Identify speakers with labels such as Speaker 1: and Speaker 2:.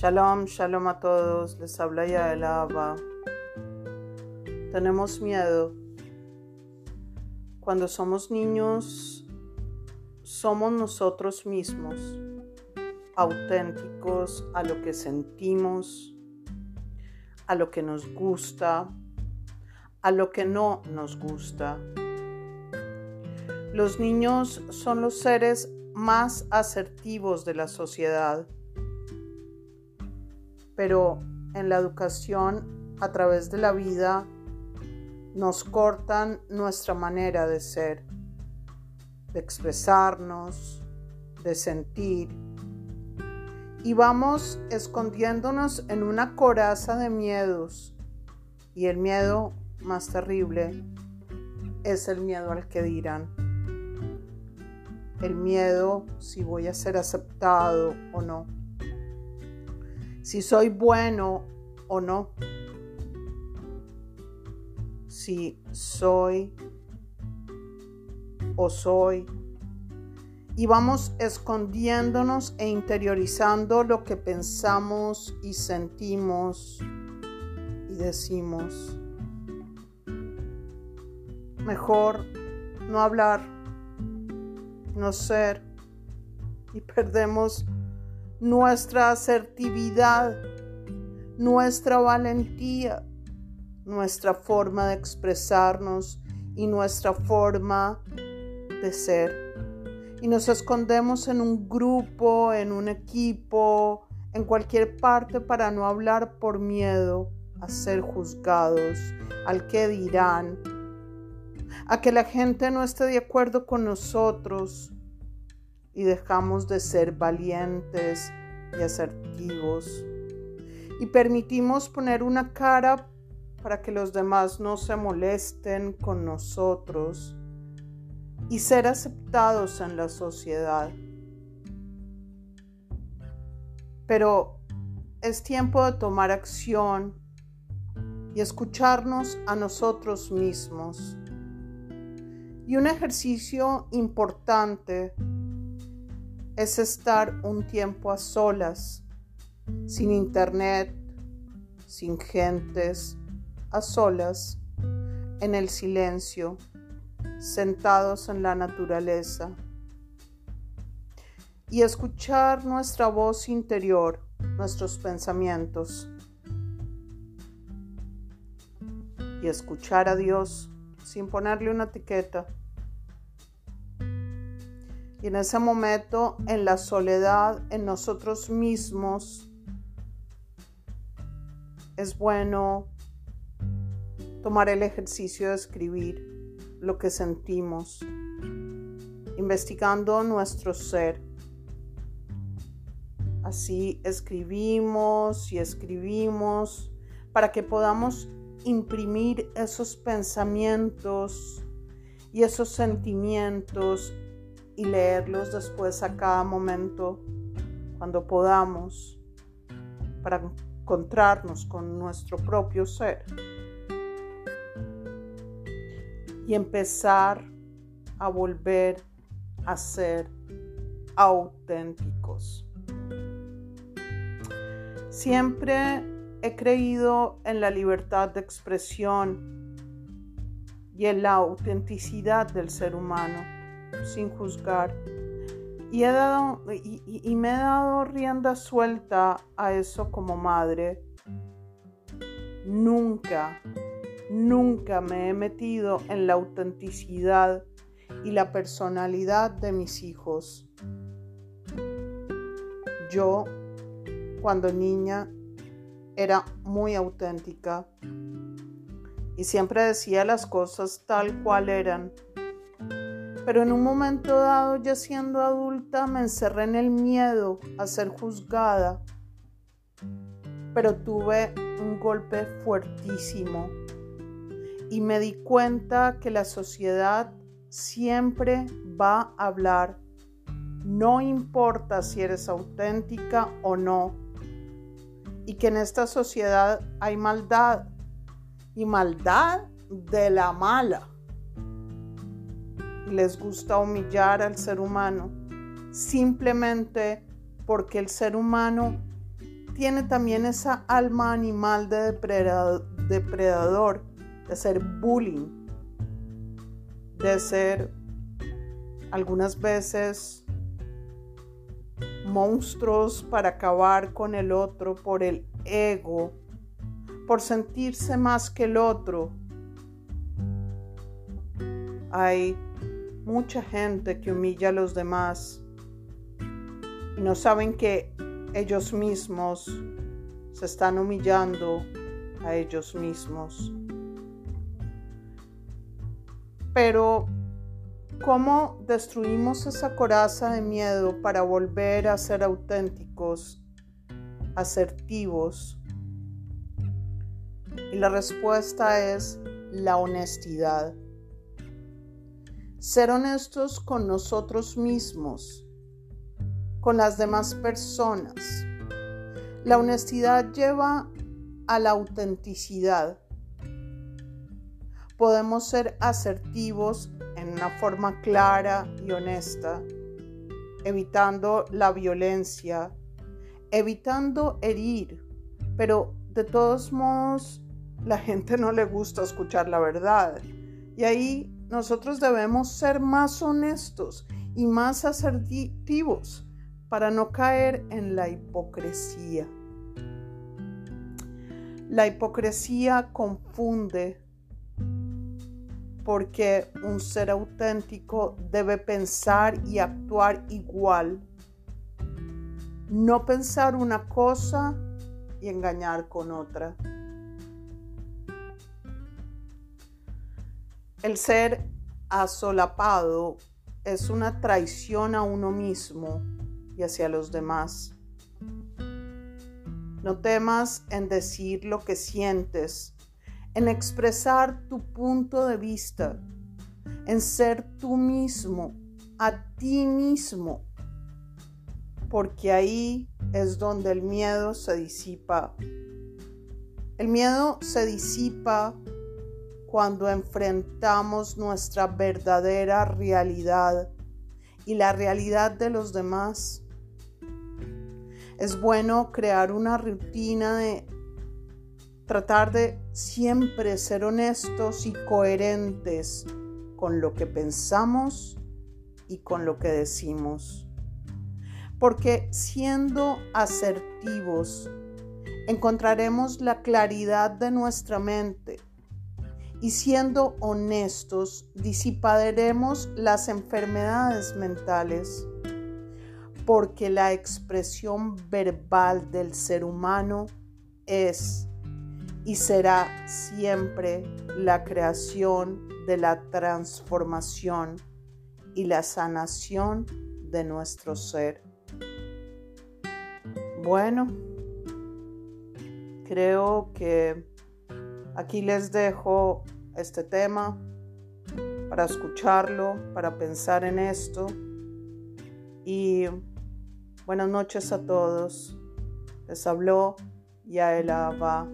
Speaker 1: Shalom, shalom a todos, les habla el Abba. Tenemos miedo. Cuando somos niños, somos nosotros mismos, auténticos a lo que sentimos, a lo que nos gusta, a lo que no nos gusta. Los niños son los seres más asertivos de la sociedad pero en la educación a través de la vida nos cortan nuestra manera de ser, de expresarnos, de sentir. Y vamos escondiéndonos en una coraza de miedos. Y el miedo más terrible es el miedo al que dirán. El miedo si voy a ser aceptado o no si soy bueno o no, si soy o soy. Y vamos escondiéndonos e interiorizando lo que pensamos y sentimos y decimos. Mejor no hablar, no ser y perdemos nuestra asertividad, nuestra valentía, nuestra forma de expresarnos y nuestra forma de ser. Y nos escondemos en un grupo, en un equipo, en cualquier parte para no hablar por miedo a ser juzgados, al que dirán, a que la gente no esté de acuerdo con nosotros, y dejamos de ser valientes y asertivos y permitimos poner una cara para que los demás no se molesten con nosotros y ser aceptados en la sociedad. Pero es tiempo de tomar acción y escucharnos a nosotros mismos. Y un ejercicio importante es estar un tiempo a solas, sin internet, sin gentes, a solas, en el silencio, sentados en la naturaleza. Y escuchar nuestra voz interior, nuestros pensamientos. Y escuchar a Dios sin ponerle una etiqueta y en ese momento, en la soledad, en nosotros mismos, es bueno tomar el ejercicio de escribir lo que sentimos, investigando nuestro ser. Así escribimos y escribimos para que podamos imprimir esos pensamientos y esos sentimientos y leerlos después a cada momento cuando podamos para encontrarnos con nuestro propio ser y empezar a volver a ser auténticos. Siempre he creído en la libertad de expresión y en la autenticidad del ser humano sin juzgar. Y, dado, y, me he dado rienda suelta a eso como madre. Nunca, nunca me he metido en la autenticidad y la personalidad de mis hijos. Yo, cuando niña, era muy auténtica y siempre decía las cosas tal cual eran pero en un momento dado, ya siendo adulta, me encerré en el miedo a ser juzgada. Pero tuve un golpe fuertísimo y me di cuenta que la sociedad siempre va a hablar. No importa si eres auténtica o no. Y que en esta sociedad hay maldad. Y maldad de la mala les gusta humillar al ser humano simplemente porque el ser humano tiene también esa alma animal de depredador, de ser bullying, de ser algunas veces monstruos para acabar con el otro por el ego, por sentirse más que el otro. Hay mucha gente que humilla a los demás y no saben que ellos mismos se están humillando a ellos mismos. Pero, ¿cómo destruimos esa coraza de miedo para volver a ser auténticos, asertivos? Y la respuesta es la honestidad. Ser honestos con nosotros mismos con las demás personas. La honestidad lleva a la autenticidad. Podemos ser asertivos en una forma clara y honesta, evitando la violencia, evitando herir, pero de todos modos la gente no le gusta escuchar la verdad. Y ahí nosotros debemos ser más honestos y más asertivos para no caer en la hipocresía. La hipocresía confunde porque un ser auténtico debe pensar y actuar igual, no pensar una cosa y engañar con otra. El ser asolapado es una traición a uno mismo y hacia los demás. No temas en decir lo que sientes, en expresar tu punto de vista, en ser tú mismo, a ti mismo, porque ahí es donde el miedo se disipa. El miedo se disipa cuando enfrentamos nuestra verdadera realidad y la realidad de los demás es bueno crear una rutina de tratar de siempre ser honestos y coherentes con lo que pensamos y con lo que decimos. Porque siendo asertivos, encontraremos la claridad de nuestra mente y siendo honestos, disiparemos las enfermedades mentales porque la expresión verbal del ser humano es y será siempre la creación de la transformación y la sanación de nuestro ser. Bueno, creo que Aquí les dejo este tema para escucharlo, para pensar en esto. Y buenas noches a todos. Les habló Yaela Abba.